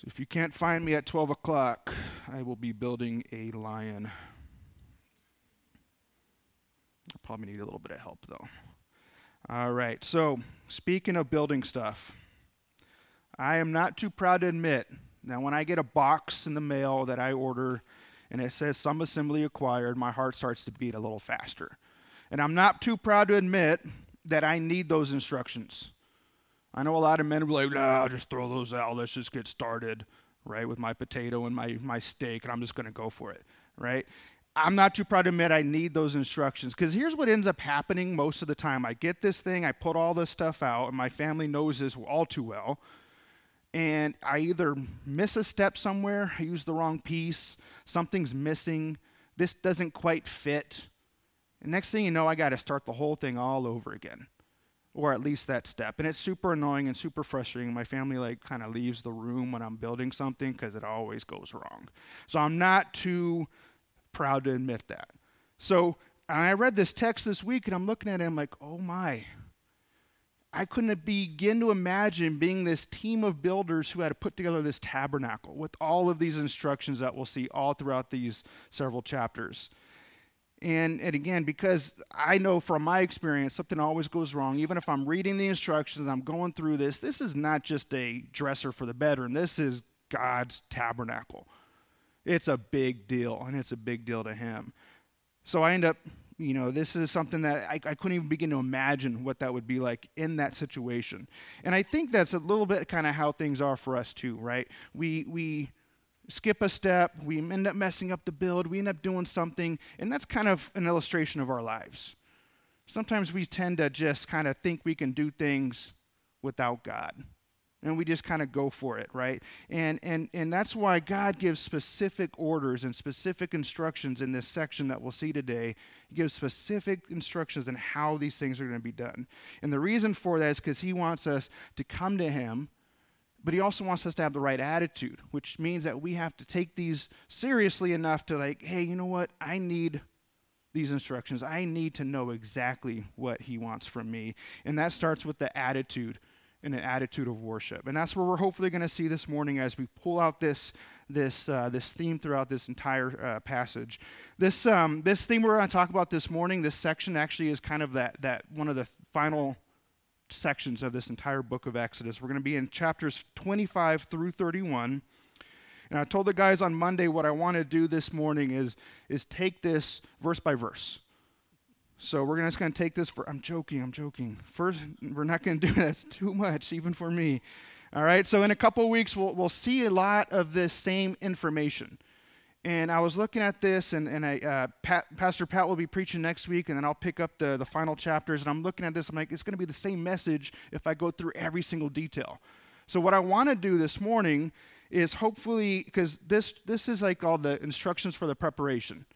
So if you can't find me at 12 o'clock, I will be building a lion. I probably need a little bit of help though. All right, so speaking of building stuff, I am not too proud to admit that when I get a box in the mail that I order and it says some assembly acquired, my heart starts to beat a little faster. And I'm not too proud to admit that I need those instructions. I know a lot of men will be like, nah, I'll just throw those out. Let's just get started, right, with my potato and my, my steak, and I'm just going to go for it, right? I'm not too proud to admit I need those instructions because here's what ends up happening most of the time. I get this thing, I put all this stuff out, and my family knows this all too well. And I either miss a step somewhere, I use the wrong piece, something's missing, this doesn't quite fit. And next thing you know, I got to start the whole thing all over again or at least that step. And it's super annoying and super frustrating. My family like kind of leaves the room when I'm building something because it always goes wrong. So I'm not too proud to admit that. So I read this text this week and I'm looking at it. I'm like, oh my. I couldn't begin to imagine being this team of builders who had to put together this tabernacle with all of these instructions that we'll see all throughout these several chapters. And, and again, because I know from my experience, something always goes wrong. Even if I'm reading the instructions, I'm going through this, this is not just a dresser for the bedroom. This is God's tabernacle. It's a big deal, and it's a big deal to Him. So I end up, you know, this is something that I, I couldn't even begin to imagine what that would be like in that situation. And I think that's a little bit kind of how things are for us too, right? We, we, skip a step, we end up messing up the build, we end up doing something, and that's kind of an illustration of our lives. Sometimes we tend to just kind of think we can do things without God. And we just kind of go for it, right? And, and, and that's why God gives specific orders and specific instructions in this section that we'll see today. He gives specific instructions on how these things are going to be done. And the reason for that is because He wants us to come to Him but he also wants us to have the right attitude, which means that we have to take these seriously enough to, like, hey, you know what? I need these instructions. I need to know exactly what he wants from me. And that starts with the attitude and an attitude of worship. And that's where we're hopefully going to see this morning as we pull out this this uh, this theme throughout this entire uh, passage. This um, this theme we're going to talk about this morning. This section actually is kind of that that one of the final sections of this entire book of Exodus. We're going to be in chapters 25 through 31. And I told the guys on Monday what I want to do this morning is, is take this verse by verse. So we're just going to take this for, I'm joking, I'm joking. First, we're not going to do that. too much, even for me. All right, so in a couple weeks, we'll, we'll see a lot of this same information. And I was looking at this, and, and I, uh, Pat, Pastor Pat will be preaching next week, and then I'll pick up the, the final chapters. And I'm looking at this, I'm like, it's going to be the same message if I go through every single detail. So, what I want to do this morning is hopefully, because this, this is like all the instructions for the preparation.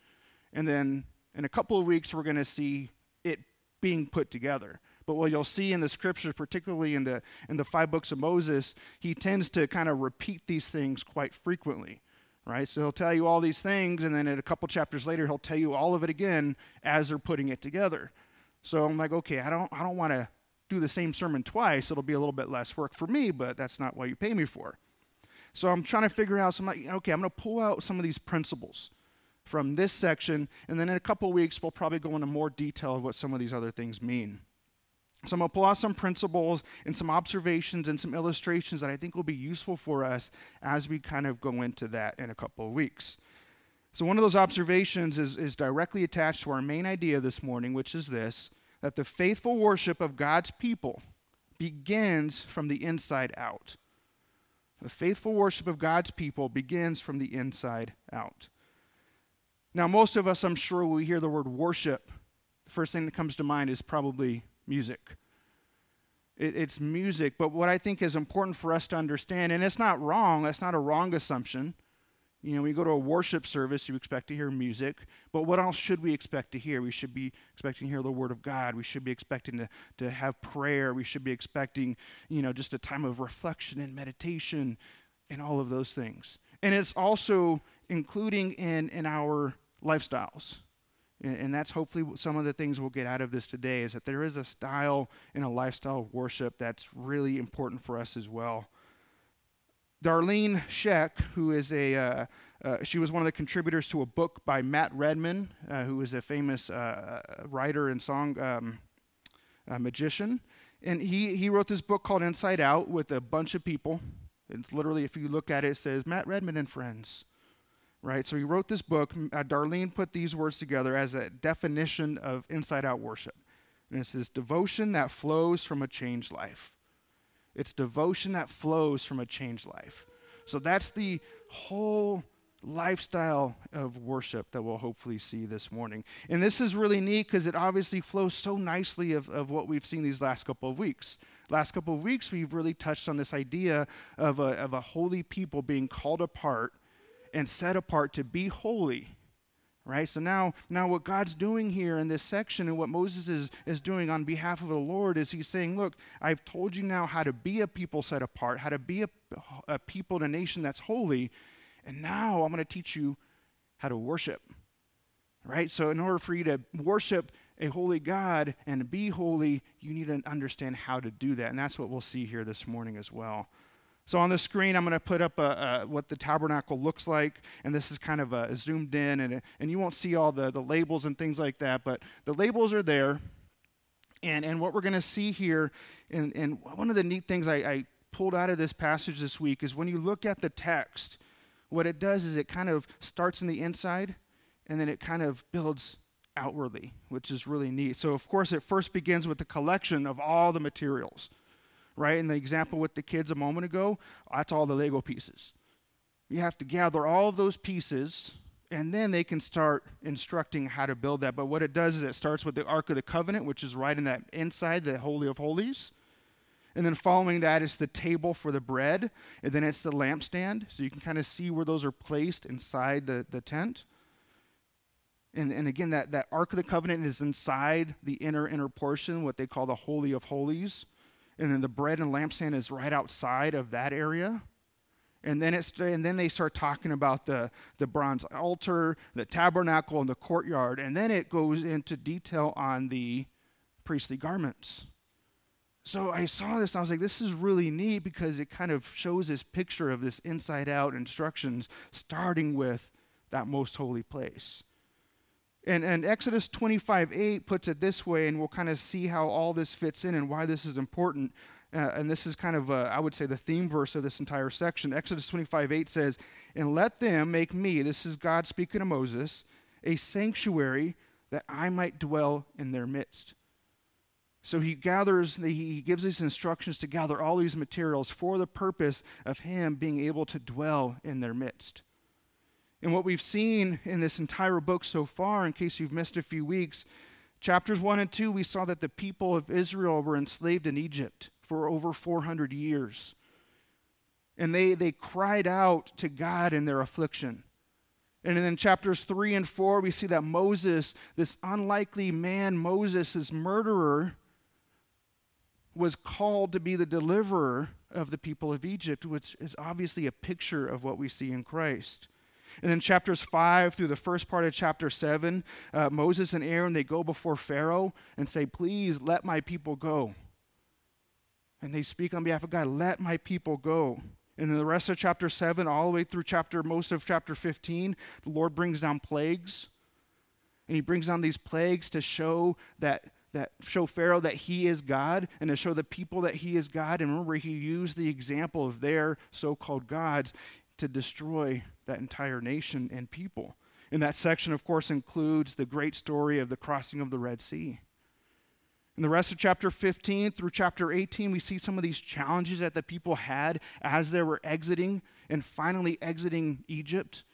And then in a couple of weeks, we're going to see it being put together. But what you'll see in the scriptures, particularly in the, in the five books of Moses, he tends to kind of repeat these things quite frequently right? So he'll tell you all these things, and then in a couple chapters later, he'll tell you all of it again as they're putting it together. So I'm like, okay, I don't, I don't want to do the same sermon twice. It'll be a little bit less work for me, but that's not what you pay me for. So I'm trying to figure out. So I'm like, okay, I'm going to pull out some of these principles from this section, and then in a couple weeks, we'll probably go into more detail of what some of these other things mean. So I'm going to pull out some principles and some observations and some illustrations that I think will be useful for us as we kind of go into that in a couple of weeks. So one of those observations is, is directly attached to our main idea this morning, which is this that the faithful worship of God's people begins from the inside out. The faithful worship of God's people begins from the inside out. Now, most of us, I'm sure, when we hear the word worship, the first thing that comes to mind is probably music. It, it's music, but what I think is important for us to understand, and it's not wrong, that's not a wrong assumption. You know, when you go to a worship service, you expect to hear music, but what else should we expect to hear? We should be expecting to hear the Word of God. We should be expecting to, to have prayer. We should be expecting, you know, just a time of reflection and meditation and all of those things. And it's also including in, in our lifestyles. And, that's hopefully some of the things we'll get out of this today is that there is a style and a lifestyle of worship that's really important for us as well. Darlene Zschech, who is a uh, uh, she was one of the contributors to a book by Matt Redman, uh, who is a famous uh, writer and song um, magician. And he, he wrote this book called Inside Out with a bunch of people. It's literally, if you look at it, it says Matt Redman and Friends. Right? So he wrote this book. Uh, Darlene put these words together as a definition of inside out worship. And it says devotion that flows from a changed life. It's devotion that flows from a changed life. So that's the whole lifestyle of worship that we'll hopefully see this morning. And this is really neat because it obviously flows so nicely of, of what we've seen these last couple of weeks. Last couple of weeks, we've really touched on this idea of a, of a holy people being called apart and set apart to be holy. Right? So now, now what God's doing here in this section and what Moses is, is doing on behalf of the Lord is he's saying, Look, I've told you now how to be a people set apart, how to be a, a people and a nation that's holy. And now I'm going to teach you how to worship. Right? So, in order for you to worship a holy God and be holy, you need to understand how to do that. And that's what we'll see here this morning as well. So, on the screen, I'm going to put up a, a, what the tabernacle looks like. And this is kind of a, zoomed in, and, and you won't see all the, the labels and things like that, but the labels are there. And, and what we're going to see here, and, and one of the neat things I, I pulled out of this passage this week is when you look at the text, what it does is it kind of starts in the inside and then it kind of builds outwardly, which is really neat. So, of course, it first begins with the collection of all the materials, right? In the example with the kids a moment ago, that's all the Lego pieces. You have to gather all those pieces and then they can start instructing how to build that. But what it does is it starts with the Ark of the Covenant, which is right in that inside the Holy of Holies. And then following that is the table for the bread. And then it's the lampstand. So you can kind of see where those are placed inside the, the tent. And, and again, that, that Ark of the Covenant is inside the inner, inner portion, what they call the Holy of Holies. And then the bread and lampstand is right outside of that area. And then, it's, and then they start talking about the, the bronze altar, the tabernacle, and the courtyard. And then it goes into detail on the priestly garments. So I saw this and I was like, this is really neat because it kind of shows this picture of this inside out instructions starting with that most holy place. And, and Exodus 25 8 puts it this way, and we'll kind of see how all this fits in and why this is important. Uh, and this is kind of, uh, I would say, the theme verse of this entire section. Exodus 25 8 says, And let them make me, this is God speaking to Moses, a sanctuary that I might dwell in their midst. So he gathers, he gives these instructions to gather all these materials for the purpose of him being able to dwell in their midst. And what we've seen in this entire book so far, in case you've missed a few weeks, chapters 1 and 2, we saw that the people of Israel were enslaved in Egypt for over 400 years. And they, they cried out to God in their affliction. And then in chapters 3 and 4, we see that Moses, this unlikely man, Moses, this murderer, was called to be the deliverer of the people of Egypt, which is obviously a picture of what we see in Christ. And then chapters 5 through the first part of chapter 7, uh, Moses and Aaron, they go before Pharaoh and say, Please let my people go. And they speak on behalf of God, let my people go. And then the rest of chapter 7, all the way through chapter, most of chapter 15, the Lord brings down plagues. And he brings down these plagues to show that that show Pharaoh that he is God and to show the people that he is God. And remember, he used the example of their so called gods to destroy that entire nation and people. And that section, of course, includes the great story of the crossing of the Red Sea. In the rest of chapter 15 through chapter 18, we see some of these challenges that the people had as they were exiting and finally exiting Egypt.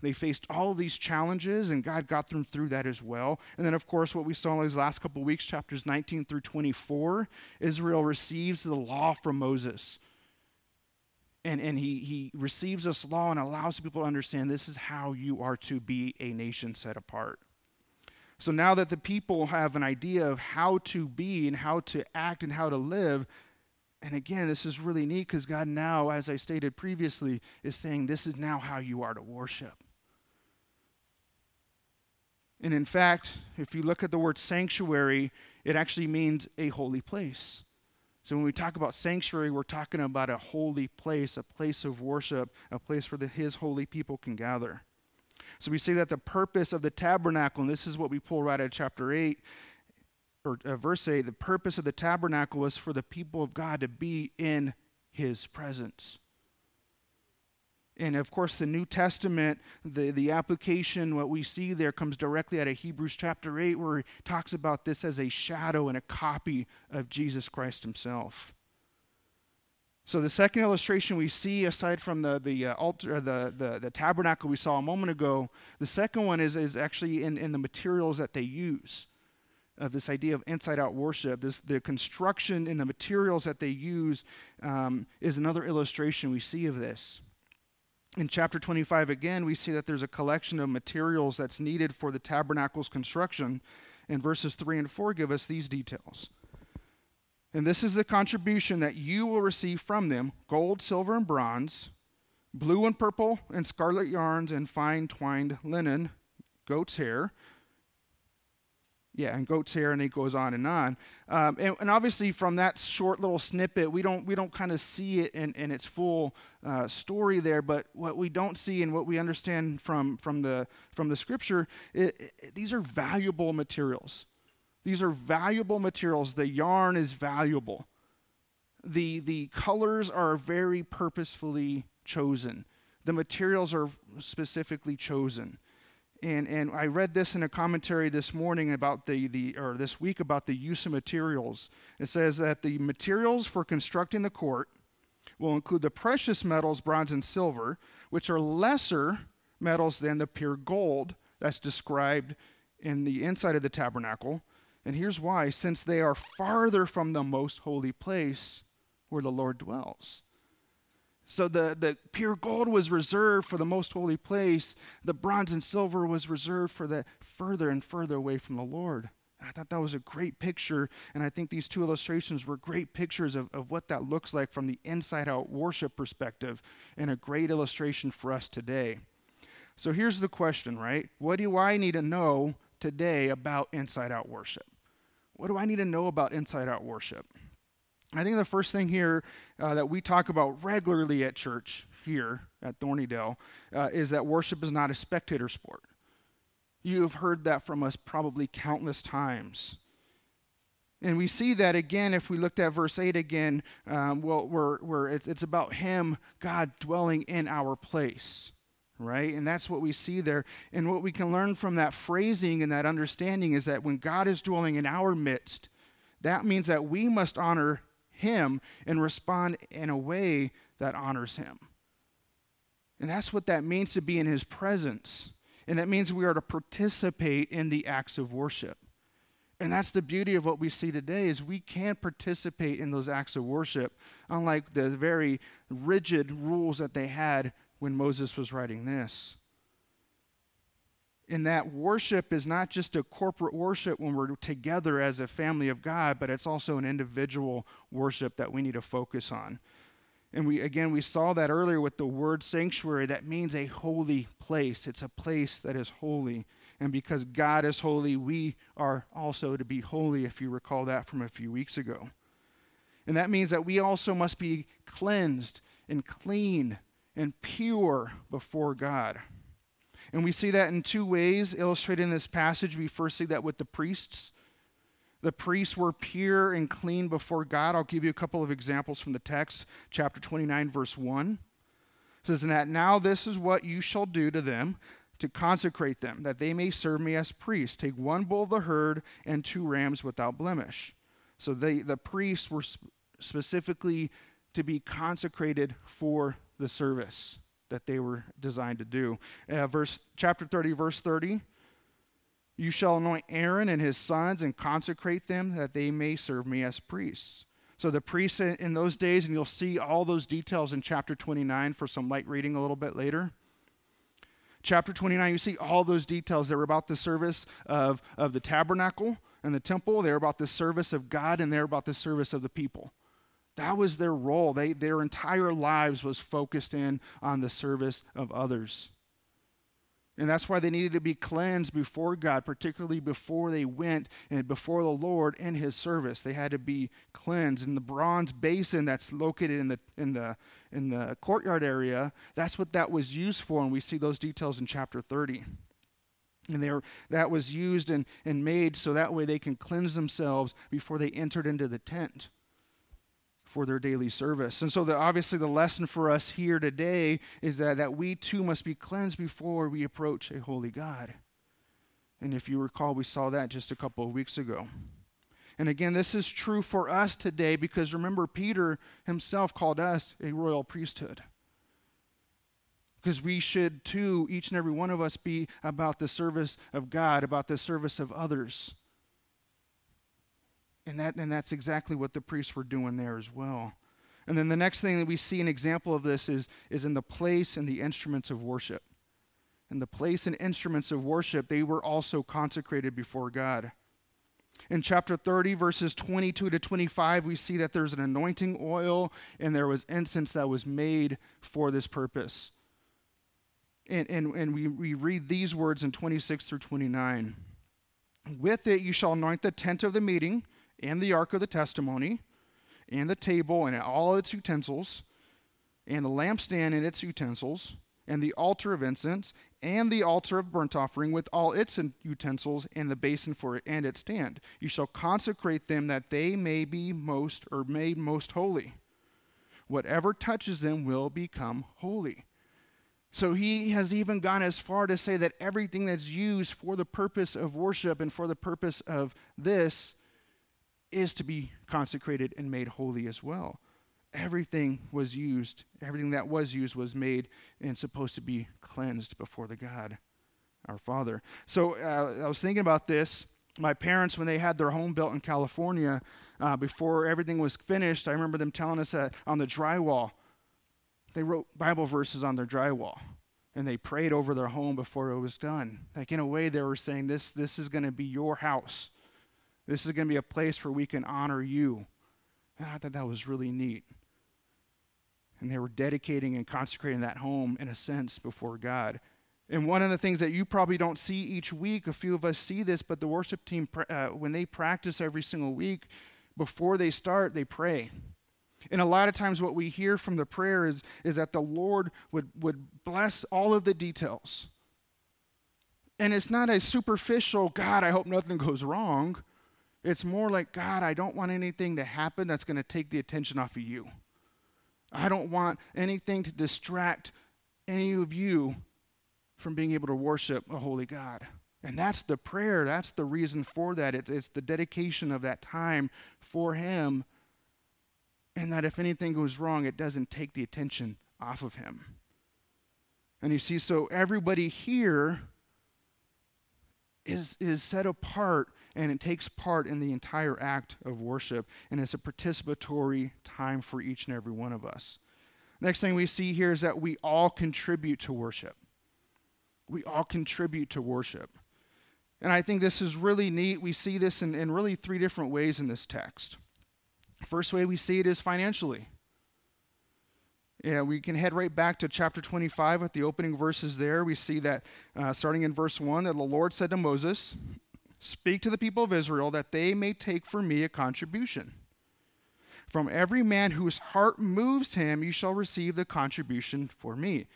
They faced all of these challenges, and God got them through that as well. And then, of course, what we saw in these last couple weeks, chapters 19 through 24, Israel receives the law from Moses. And, and he, he receives this law and allows people to understand this is how you are to be a nation set apart. So now that the people have an idea of how to be and how to act and how to live, and again, this is really neat because God now, as I stated previously, is saying this is now how you are to worship. And in fact, if you look at the word sanctuary, it actually means a holy place. So when we talk about sanctuary, we're talking about a holy place, a place of worship, a place where the, his holy people can gather. So we see that the purpose of the tabernacle, and this is what we pull right out of chapter 8, or uh, verse 8, the purpose of the tabernacle was for the people of God to be in his presence. And of course, the New Testament, the, the application, what we see there comes directly out of Hebrews chapter 8, where he talks about this as a shadow and a copy of Jesus Christ himself. So the second illustration we see, aside from the, the uh, altar, the, the, the tabernacle we saw a moment ago, the second one is, is actually in, in the materials that they use. Of this idea of inside out worship, this, the construction and the materials that they use um, is another illustration we see of this in chapter 25 again we see that there's a collection of materials that's needed for the tabernacle's construction. And verses 3 and 4 give us these details. And this is the contribution that you will receive from them gold silver and bronze blue and purple and scarlet yarns and fine twined linen goat's hair yeah, and goat's hair, and it goes on and on. Um, and, and, obviously, from that short little snippet, we don't we don't kind of see it in, in its full uh, story there. But what we don't see and what we understand from from the from the scripture, it, it, these are valuable materials. These are valuable materials. The yarn is valuable. The the colors are very purposefully chosen. The materials are specifically chosen. And, and I read this in a commentary this morning about the, the, or this week about the use of materials. It says that the materials for constructing the court will include the precious metals, bronze and silver, which are lesser metals than the pure gold that's described in the inside of the tabernacle. And here's why since they are farther from the most holy place where the Lord dwells. So the, the pure gold was reserved for the most holy place. The bronze and silver was reserved for the further and further away from the Lord. I thought that was a great picture, and I think these two illustrations were great pictures of, of what that looks like from the inside out worship perspective, and a great illustration for us today. So here's the question, right? What do I need to know today about inside out worship? What do I need to know about inside out worship? I think the first thing here uh, that we talk about regularly at church here at Thornydale uh, is that worship is not a spectator sport. You have heard that from us probably countless times. And we see that again if we looked at verse 8 again, um, well, where, where it's, it's about Him, God, dwelling in our place, right? And that's what we see there. And what we can learn from that phrasing and that understanding is that when God is dwelling in our midst, that means that we must honor him and respond in a way that honors Him. And that's what that means to be in His presence. And that means we are to participate in the acts of worship. And that's the beauty of what we see today is we can participate in those acts of worship, unlike the very rigid rules that they had when Moses was writing this in that worship is not just a corporate worship when we're together as a family of God, but it's also an individual worship that we need to focus on. And we again we saw that earlier with the word sanctuary that means a holy place. It's a place that is holy. And because God is holy, we are also to be holy if you recall that from a few weeks ago. And that means that we also must be cleansed and clean and pure before God. And we see that in two ways illustrated in this passage. We first see that with the priests. The priests were pure and clean before God. I'll give you a couple of examples from the text, chapter 29, verse 1. It says, And that now this is what you shall do to them to consecrate them, that they may serve me as priests. Take one bull of the herd and two rams without blemish. So they, the priests were sp- specifically to be consecrated for the service that they were designed to do. Uh, verse chapter 30 verse 30 You shall anoint Aaron and his sons and consecrate them that they may serve me as priests. So the priests in those days and you'll see all those details in chapter 29 for some light reading a little bit later. Chapter 29 you see all those details they were about the service of, of the tabernacle and the temple, they're about the service of God and they're about the service of the people. That was their role. They, their entire lives was focused in on the service of others. And that's why they needed to be cleansed before God, particularly before they went and before the Lord in his service. They had to be cleansed. In the bronze basin that's located in the in the in the courtyard area, that's what that was used for, and we see those details in chapter 30. And they were, that was used and, and made so that way they can cleanse themselves before they entered into the tent for their daily service. And so, the, obviously, the lesson for us here today is that, that we too must be cleansed before we approach a holy God. And if you recall, we saw that just a couple of weeks ago. And again, this is true for us today because remember, Peter himself called us a royal priesthood. Because we should too, each and every one of us, be about the service of God, about the service of others. And, that, and that's exactly what the priests were doing there as well. And then the next thing that we see an example of this is, is in the place and the instruments of worship. In the place and instruments of worship, they were also consecrated before God. In chapter 30, verses 22 to 25, we see that there's an anointing oil and there was incense that was made for this purpose. And, and, and we, we read these words in 26 through 29. With it you shall anoint the tent of the meeting and the ark of the testimony, and the table and all its utensils, and the lampstand and its utensils, and the altar of incense, and the altar of burnt offering with all its utensils, and the basin for it and its stand. You shall consecrate them that they may be most or made most holy. Whatever touches them will become holy. So he has even gone as far to say that everything that's used for the purpose of worship and for the purpose of this is to be consecrated and made holy as well. Everything was used, everything that was used was made and supposed to be cleansed before the God, our Father. So uh, I was thinking about this. My parents, when they had their home built in California, uh, before everything was finished, I remember them telling us that on the drywall, they wrote Bible verses on their drywall and they prayed over their home before it was done. Like in a way, they were saying, This, this is going to be your house. This is going to be a place where we can honor you. And I thought that was really neat. And they were dedicating and consecrating that home, in a sense, before God. And one of the things that you probably don't see each week, a few of us see this, but the worship team, uh, when they practice every single week, before they start, they pray. And a lot of times, what we hear from the prayer is, is that the Lord would, would bless all of the details. And it's not a superficial, God, I hope nothing goes wrong. It's more like, God, I don't want anything to happen that's going to take the attention off of you. I don't want anything to distract any of you from being able to worship a holy God. And that's the prayer. That's the reason for that. It's, it's the dedication of that time for Him. And that if anything goes wrong, it doesn't take the attention off of Him. And you see, so everybody here is, is set apart and it takes part in the entire act of worship, and it's a participatory time for each and every one of us. Next thing we see here is that we all contribute to worship. We all contribute to worship. And I think this is really neat. We see this in, in really three different ways in this text. First way we see it is financially. Yeah, we can head right back to chapter 25 at the opening verses there. We see that uh, starting in verse 1 that the Lord said to Moses, Speak to the people of Israel that they may take for me a contribution. From every man whose heart moves him, you shall receive the contribution for me.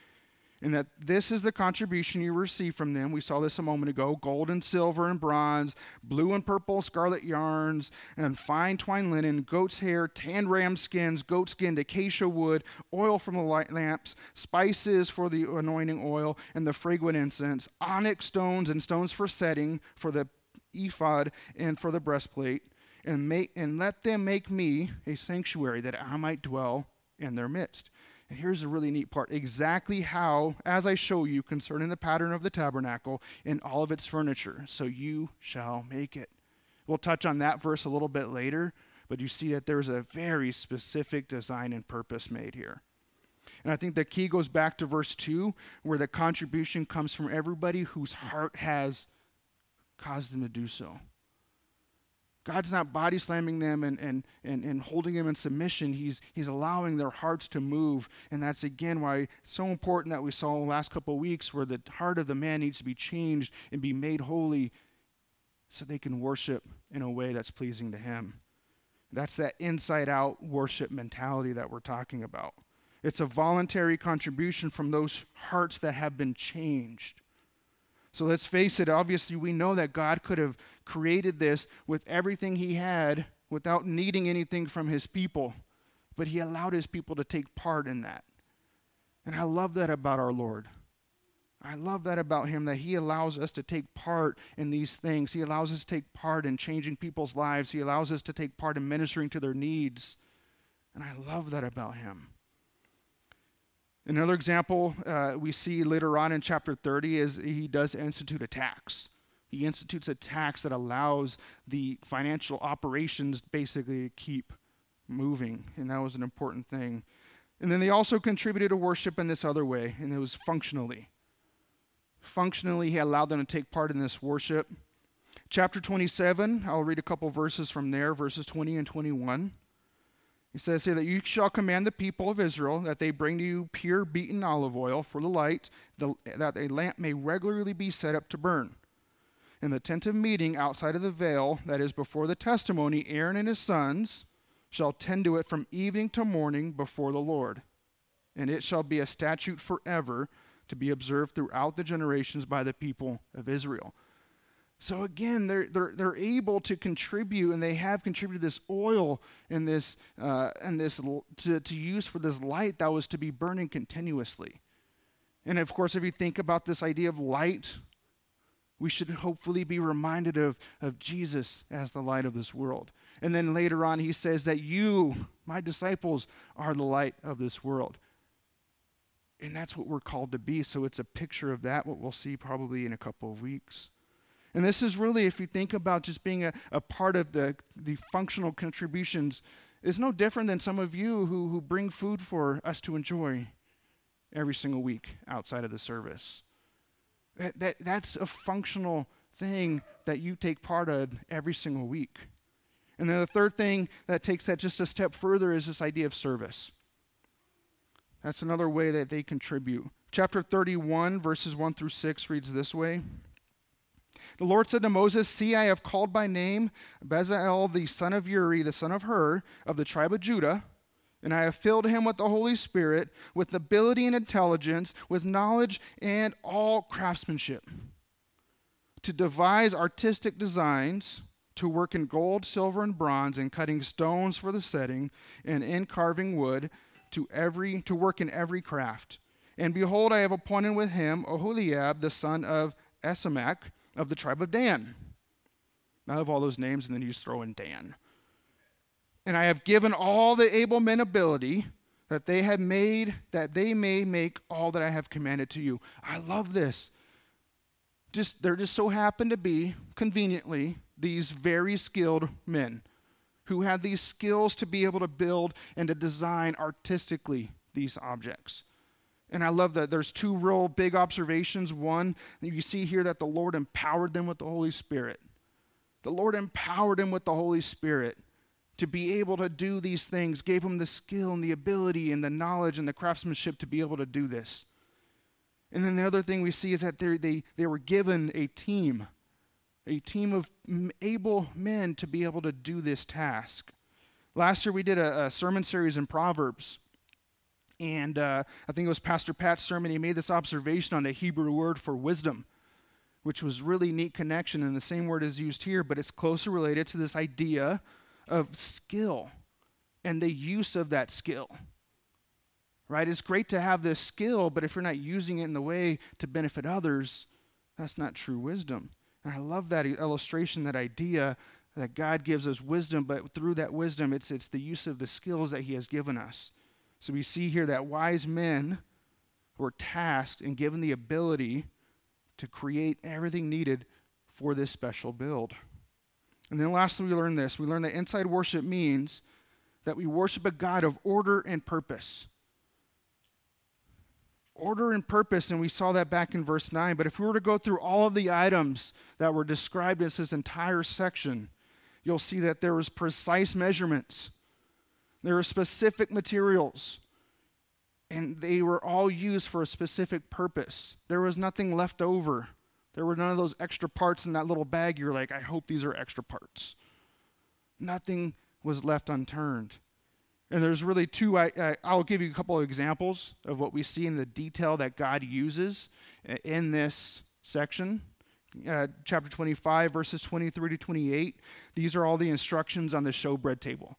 And that this is the contribution you receive from them. We saw this a moment ago gold and silver and bronze, blue and purple scarlet yarns, and fine twined linen, goat's hair, tanned ram skins, goat skin, acacia wood, oil from the light lamps, spices for the anointing oil, and the fragrant incense, onyx stones and stones for setting for the ephod and for the breastplate, and, make, and let them make me a sanctuary that I might dwell in their midst. And here's a really neat part exactly how, as I show you concerning the pattern of the tabernacle and all of its furniture, so you shall make it. We'll touch on that verse a little bit later, but you see that there's a very specific design and purpose made here. And I think the key goes back to verse 2, where the contribution comes from everybody whose heart has caused them to do so. God's not body slamming them and, and, and, and holding them in submission. He's, he's allowing their hearts to move. And that's again why it's so important that we saw in the last couple of weeks where the heart of the man needs to be changed and be made holy so they can worship in a way that's pleasing to him. That's that inside out worship mentality that we're talking about. It's a voluntary contribution from those hearts that have been changed. So let's face it, obviously, we know that God could have created this with everything He had without needing anything from His people, but He allowed His people to take part in that. And I love that about our Lord. I love that about him that he allows us to take part in these things. He allows us to take part in changing people's lives. He allows us to take part in ministering to their needs. And I love that about him. Another example uh, we see later on in chapter 30 is he does institute a tax. He institutes a tax that allows the financial operations basically to keep moving, and that was an important thing. And then they also contributed to worship in this other way, and it was functionally. Functionally, he allowed them to take part in this worship. Chapter 27, I'll read a couple verses from there, verses 20 and 21. He says here that you shall command the people of Israel that they bring to you pure beaten olive oil for the light, the, that a lamp may regularly be set up to burn. In the tent of meeting outside of the veil that is before the testimony, Aaron and his sons shall tend to it from evening to morning before the Lord. And it shall be a statute forever to be observed throughout the generations by the people of Israel. So again, they're, they're, they're able to contribute, and they have contributed this oil and this, uh, and this to, to use for this light that was to be burning continuously. And of course, if you think about this idea of light, we should hopefully be reminded of, of Jesus as the light of this world. And then later on, he says that you, my disciples, are the light of this world. And that's what we're called to be. So it's a picture of that, what we'll see probably in a couple of weeks. And this is really, if you think about just being a, a part of the, the functional contributions, is no different than some of you who, who bring food for us to enjoy every single week outside of the service. That, that, that's a functional thing that you take part of every single week. And then the third thing that takes that just a step further is this idea of service. That's another way that they contribute. Chapter 31, verses 1 through 6 reads this way. The Lord said to Moses, See, I have called by name Bezalel, the son of Uri, the son of Hur, of the tribe of Judah, and I have filled him with the Holy Spirit, with ability and intelligence, with knowledge and all craftsmanship, to devise artistic designs, to work in gold, silver, and bronze, and cutting stones for the setting, and in carving wood, to every to work in every craft. And behold, I have appointed with him Oholiab, the son of Ahisamach, of the tribe of Dan. I have all those names, and then you just throw in Dan. And I have given all the able men ability that they have made, that they may make all that I have commanded to you. I love this. Just there just so happened to be, conveniently, these very skilled men who had these skills to be able to build and to design artistically these objects. And I love that there's two real big observations. One, you see here that the Lord empowered them with the Holy Spirit. The Lord empowered them with the Holy Spirit to be able to do these things, gave them the skill and the ability and the knowledge and the craftsmanship to be able to do this. And then the other thing we see is that they, they were given a team, a team of able men to be able to do this task. Last year we did a, a sermon series in Proverbs and uh, I think it was Pastor Pat's sermon. He made this observation on the Hebrew word for wisdom, which was really neat connection. And the same word is used here, but it's closely related to this idea of skill and the use of that skill. Right? It's great to have this skill, but if you're not using it in the way to benefit others, that's not true wisdom. And I love that illustration, that idea that God gives us wisdom, but through that wisdom, it's, it's the use of the skills that He has given us. So we see here that wise men were tasked and given the ability to create everything needed for this special build. And then lastly, we learn this. We learn that inside worship means that we worship a God of order and purpose. Order and purpose, and we saw that back in verse 9. But if we were to go through all of the items that were described as this entire section, you'll see that there was precise measurements. There were specific materials. And they were all used for a specific purpose. There was nothing left over. There were none of those extra parts in that little bag. You're like, I hope these are extra parts. Nothing was left unturned. And there's really two, I, will give you a couple of examples of what we see in the detail that God uses in this section. Uh, chapter 25, verses 23 to 28. These are all the instructions on the showbread table.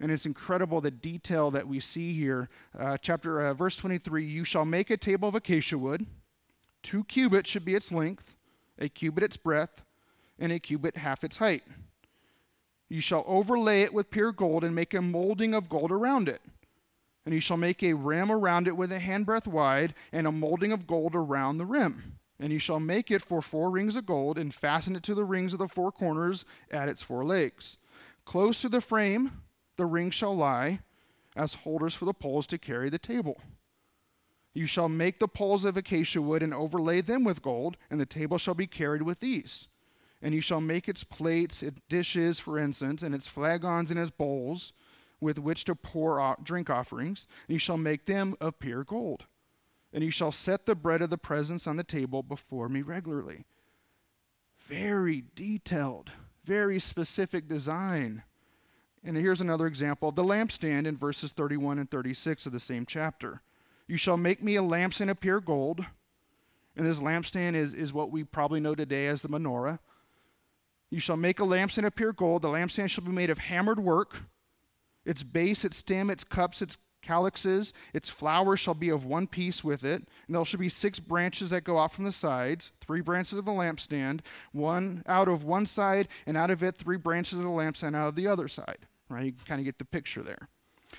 And it's incredible the detail that we see here. Uh, chapter uh, verse 23 You shall make a table of acacia wood. Two cubits should be its length, a cubit its breadth, and a cubit half its height. You shall overlay it with pure gold and make a molding of gold around it. And you shall make a rim around it with a handbreadth wide, and a molding of gold around the rim. And you shall make it for four rings of gold, and fasten it to the rings of the four corners at its four legs. Close to the frame, the rings shall lie as holders for the poles to carry the table. You shall make the poles of acacia wood and overlay them with gold, and the table shall be carried with these and you shall make its plates, its dishes for incense, and its flagons and its bowls with which to pour drink offerings. And you shall make them of pure gold. And you shall set the bread of the presence on the table before me regularly. Very detailed, very specific design. And here's another example of the lampstand in verses 31 and 36 of the same chapter. You shall make me a lampstand of pure gold. And this lampstand is, is what we probably know today as the menorah. You shall make a lampstand of pure gold. The lampstand shall be made of hammered work. Its base, its stem, its cups, its calyxes, its flowers shall be of one piece with it. And there shall be six branches that go out from the sides, three branches of the lampstand, one out of one side, and out of it three branches of the lampstand out of the other side. Right? You can kind of get the picture there.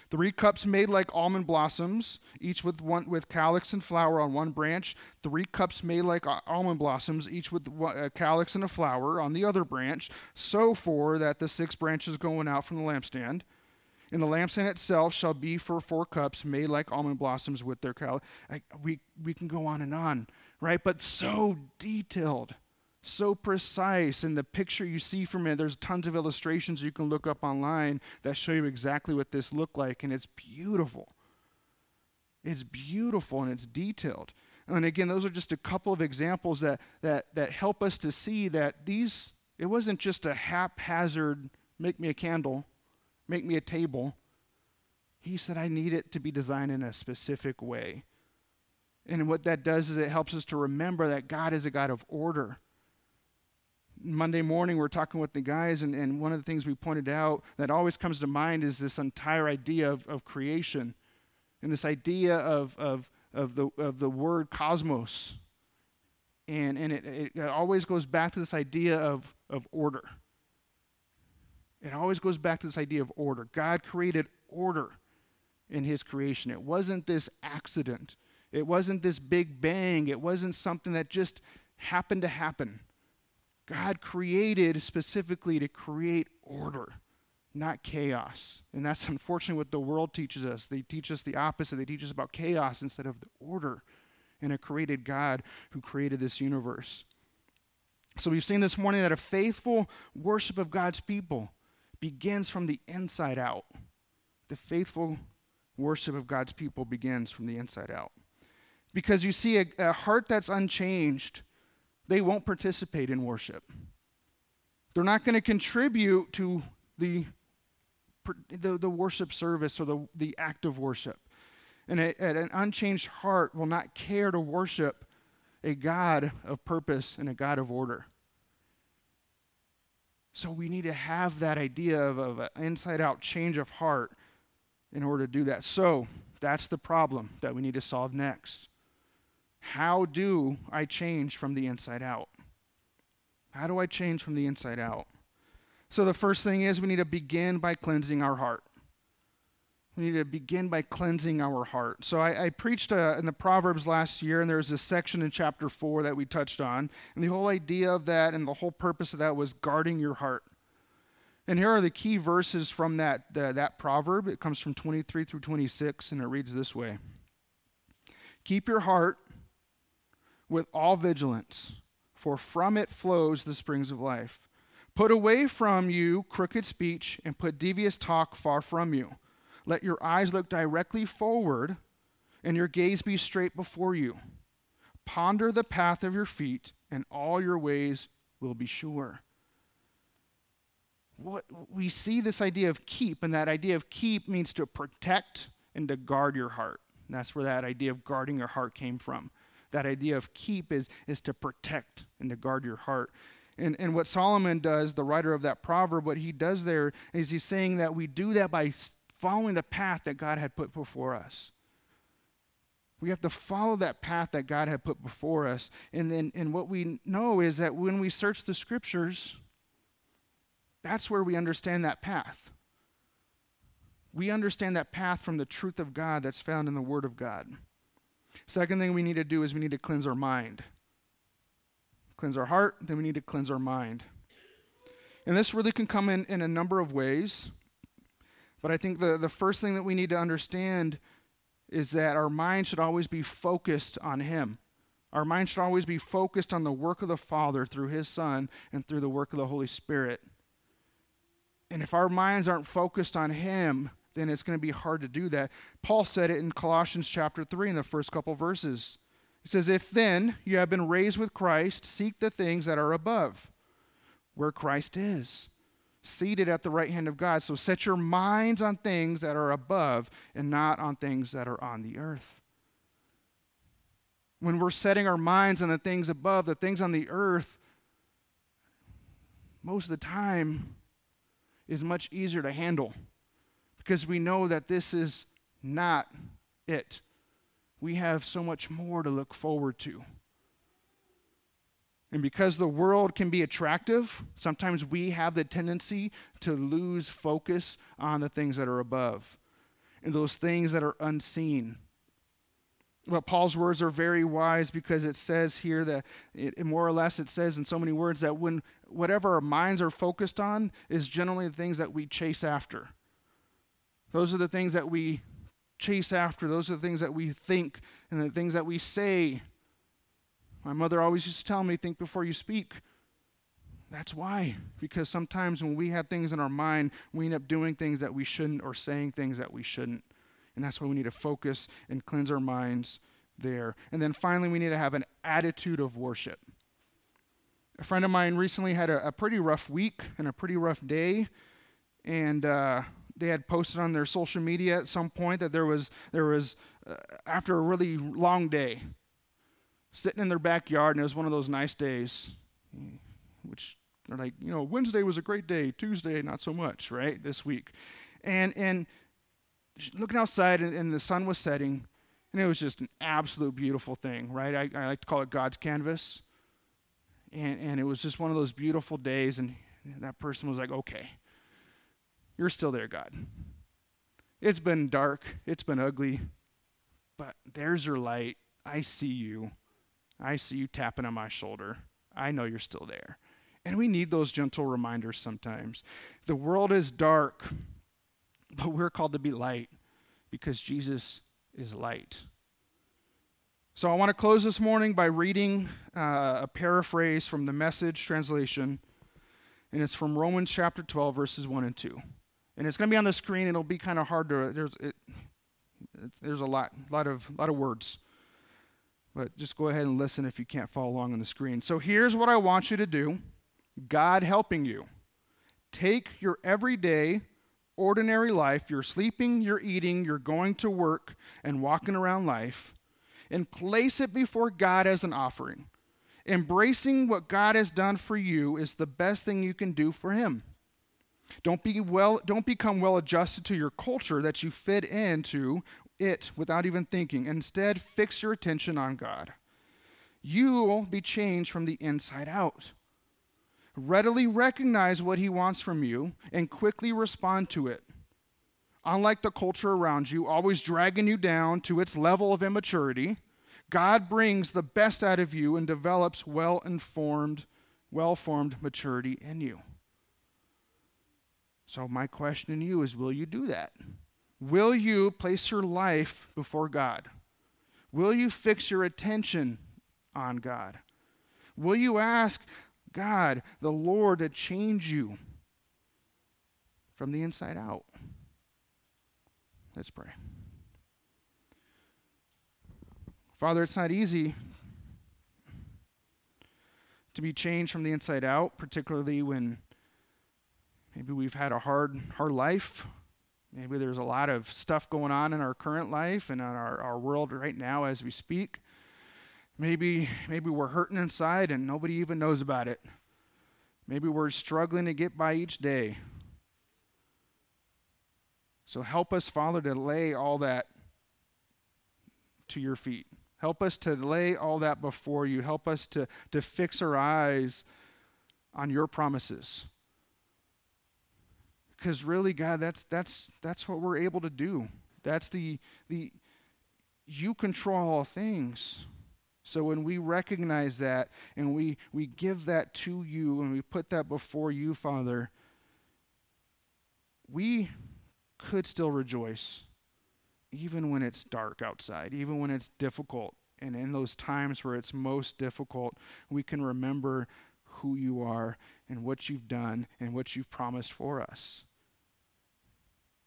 Three cups made like almond blossoms, each with one with calyx and flower on one branch. Three cups made like uh, almond blossoms, each with a uh, calyx and a flower on the other branch. So for that the six branches going out from the lampstand. And the lampstand itself shall be for four cups made like almond blossoms with their calyx. We we can go on and on, right? But so detailed so precise in the picture you see from it. There's tons of illustrations you can look up online that show you exactly what this looked like and it's beautiful. It's beautiful and it's detailed. And again those are just a couple of examples that that that help us to see that these it wasn't just a haphazard make me a candle make me a table. He said i need it to be designed in a specific way. And what that does is it helps us to remember that god is a god of order Monday morning, we are talking with the guys, and, and one of the things we pointed out that always comes to mind is this entire idea of, of creation and this idea of, of, of, the, of the word cosmos. And, and it, it always goes back to this idea of, of order. It always goes back to this idea of order. God created order in his creation. It wasn't this accident, it wasn't this big bang, it wasn't something that just happened to happen. God created specifically to create order, not chaos. And that's unfortunately what the world teaches us. They teach us the opposite. They teach us about chaos instead of the order in a created God who created this universe. So we've seen this morning that a faithful worship of God's people begins from the inside out. The faithful worship of God's people begins from the inside out. Because you see, a, a heart that's unchanged they won't participate in worship. They're not going to contribute to the, the, the, worship service or the, the act of worship. And a, an unchanged heart will not care to worship a God of purpose and a God of order. So we need to have that idea of, of an inside out change of heart in order to do that. So that's the problem that we need to solve next. How do I change from the inside out? How do I change from the inside out? So, the first thing is we need to begin by cleansing our heart. We need to begin by cleansing our heart. So, I, I preached uh, in the Proverbs last year, and there's a section in chapter 4 that we touched on. And the whole idea of that and the whole purpose of that was guarding your heart. And here are the key verses from that, uh, that proverb. It comes from 23 through 26, and it reads this way Keep your heart with all vigilance, for from it flows the springs of life. Put away from you crooked speech and put devious talk far from you. Let your eyes look directly forward and your gaze be straight before you. Ponder the path of your feet, and all your ways will be sure. What we see this idea of keep, and that idea of keep means to protect and to guard your heart. And that's where that idea of guarding your heart came from. That idea of keep is, is to protect and to guard your heart. And, and what Solomon does, the writer of that proverb, what he does there is he's saying that we do that by following the path that God had put before us. We have to follow that path that God had put before us. And then and what we know is that when we search the scriptures, that's where we understand that path. We understand that path from the truth of God that's found in the Word of God. Second thing we need to do is we need to cleanse our mind. Cleanse our heart, then we need to cleanse our mind. And this really can come in, in a number of ways. But I think the, the first thing that we need to understand is that our mind should always be focused on Him. Our mind should always be focused on the work of the Father through His Son and through the work of the Holy Spirit. And if our minds aren't focused on Him, then it's going to be hard to do that. Paul said it in Colossians chapter 3 in the first couple verses. He says, If then you have been raised with Christ, seek the things that are above, where Christ is seated at the right hand of God. So set your minds on things that are above and not on things that are on the earth. When we're setting our minds on the things above, the things on the earth, most of the time is much easier to handle because we know that this is not it. We have so much more to look forward to. And because the world can be attractive, sometimes we have the tendency to lose focus on the things that are above and those things that are unseen. But Paul's words are very wise because it says here that, it, more or less, it says in so many words that when whatever our minds are focused on is generally the things that we chase after. Those are the things that we chase after. Those are the things that we think and the things that we say my mother always used to tell me, think before you speak. That's why. Because sometimes when we have things in our mind, we end up doing things that we shouldn't or saying things that we shouldn't. And that's why we need to focus and cleanse our minds there. And then finally, we need to have an attitude of worship. A friend of mine recently had a, a pretty rough week and a pretty rough day. And uh, they had posted on their social media at some point that there was, there was uh, after a really long day, sitting in their backyard, and it was one of those nice days, which they're like, you know, Wednesday was a great day, Tuesday not so much, right? This week, and and looking outside, and, and the sun was setting, and it was just an absolute beautiful thing, right? I, I like to call it God's canvas, and and it was just one of those beautiful days, and that person was like, okay, you're still there, God. It's been dark, it's been ugly, but there's your light. I see you. I see you tapping on my shoulder. I know you're still there. And we need those gentle reminders sometimes. The world is dark, but we're called to be light because Jesus is light. So I want to close this morning by reading uh, a paraphrase from the message translation, and it's from Romans chapter 12, verses 1 and 2. And it's going to be on the screen. It'll be kind of hard to, there's, it, there's a lot, lot, of, lot of words. But just go ahead and listen if you can't follow along on the screen. So here's what I want you to do God helping you. Take your everyday, ordinary life, you're sleeping, you're eating, you're going to work, and walking around life, and place it before God as an offering. Embracing what God has done for you is the best thing you can do for Him. Don't, be well, don't become well adjusted to your culture that you fit into it without even thinking. Instead, fix your attention on God. You will be changed from the inside out. Readily recognize what He wants from you and quickly respond to it. Unlike the culture around you, always dragging you down to its level of immaturity, God brings the best out of you and develops well informed, well formed maturity in you. So, my question to you is will you do that? Will you place your life before God? Will you fix your attention on God? Will you ask, God, the Lord, to change you from the inside out. Let's pray. Father, it's not easy to be changed from the inside out, particularly when maybe we've had a hard, hard life. Maybe there's a lot of stuff going on in our current life and in our, our world right now as we speak. Maybe, maybe we're hurting inside and nobody even knows about it. Maybe we're struggling to get by each day. So help us, Father, to lay all that to your feet. Help us to lay all that before you. Help us to, to fix our eyes on your promises. Because really, God, that's that's that's what we're able to do. That's the the you control all things. So when we recognize that and we, we give that to you and we put that before you, Father, we could still rejoice even when it's dark outside, even when it's difficult. And in those times where it's most difficult, we can remember who you are and what you've done and what you've promised for us.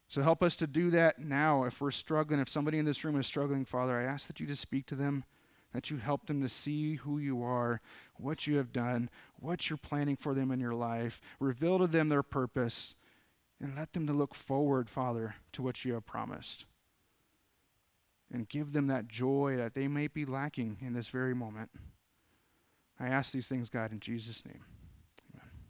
So help us to do that now. If we're struggling, if somebody in this room is struggling, Father, I ask that you just speak to them, that you help them to see who you are, what you have done, what you're planning for them in your life. Reveal to them their purpose, and let them to look forward, Father, to what you have promised. And give them that joy that they may be lacking in this very moment. I ask these things, God, in Jesus' name.